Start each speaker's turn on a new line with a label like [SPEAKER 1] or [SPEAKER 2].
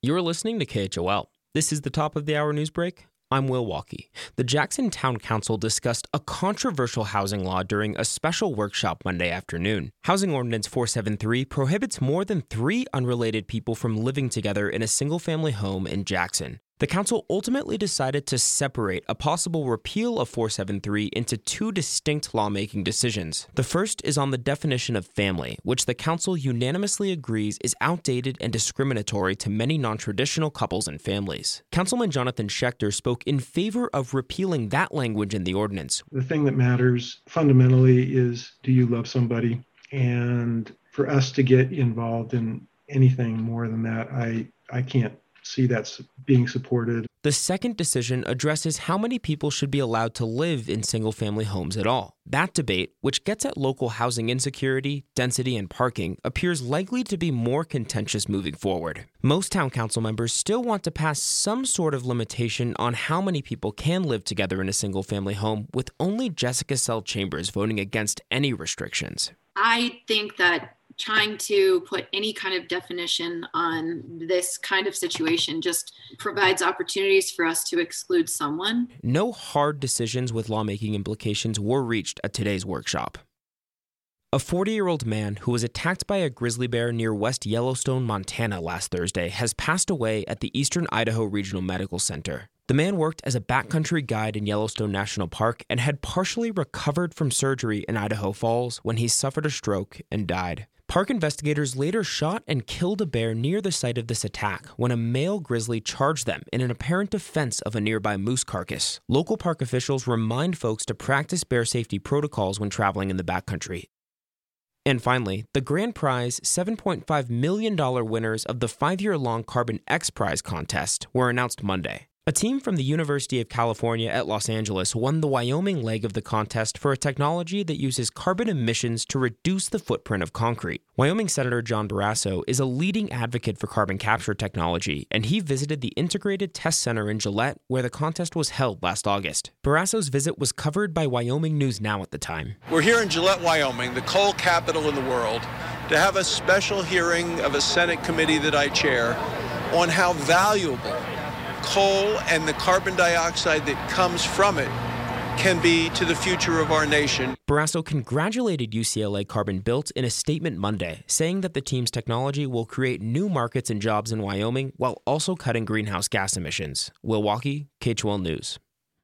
[SPEAKER 1] You're listening to KHOL. This is the top of the hour news break. I'm Will Walkey. The Jackson Town Council discussed a controversial housing law during a special workshop Monday afternoon. Housing Ordinance 473 prohibits more than three unrelated people from living together in a single family home in Jackson. The council ultimately decided to separate a possible repeal of 473 into two distinct lawmaking decisions. The first is on the definition of family, which the council unanimously agrees is outdated and discriminatory to many non traditional couples and families. Councilman Jonathan Schechter spoke in favor of repealing that language in the ordinance.
[SPEAKER 2] The thing that matters fundamentally is do you love somebody? And for us to get involved in anything more than that, I, I can't see that's being supported.
[SPEAKER 1] The second decision addresses how many people should be allowed to live in single family homes at all. That debate, which gets at local housing insecurity, density, and parking, appears likely to be more contentious moving forward. Most town council members still want to pass some sort of limitation on how many people can live together in a single family home, with only Jessica Sell Chambers voting against any restrictions.
[SPEAKER 3] I think that trying to put any kind of definition on this kind of situation just provides opportunities for us to exclude someone.
[SPEAKER 1] No hard decisions with lawmaking implications were reached at today's workshop. A 40 year old man who was attacked by a grizzly bear near West Yellowstone, Montana last Thursday has passed away at the Eastern Idaho Regional Medical Center. The man worked as a backcountry guide in Yellowstone National Park and had partially recovered from surgery in Idaho Falls when he suffered a stroke and died. Park investigators later shot and killed a bear near the site of this attack when a male grizzly charged them in an apparent defense of a nearby moose carcass. Local park officials remind folks to practice bear safety protocols when traveling in the backcountry. And finally, the grand prize $7.5 million winners of the five year long Carbon X Prize contest were announced Monday. A team from the University of California at Los Angeles won the Wyoming leg of the contest for a technology that uses carbon emissions to reduce the footprint of concrete. Wyoming Senator John Barrasso is a leading advocate for carbon capture technology, and he visited the Integrated Test Center in Gillette, where the contest was held last August. Barrasso's visit was covered by Wyoming News Now at the time.
[SPEAKER 4] We're here in Gillette, Wyoming, the coal capital in the world, to have a special hearing of a Senate committee that I chair on how valuable coal and the carbon dioxide that comes from it can be to the future of our nation.
[SPEAKER 1] Barrasso congratulated UCLA Carbon Built in a statement Monday, saying that the team's technology will create new markets and jobs in Wyoming while also cutting greenhouse gas emissions. Will Walkey, KHOL News.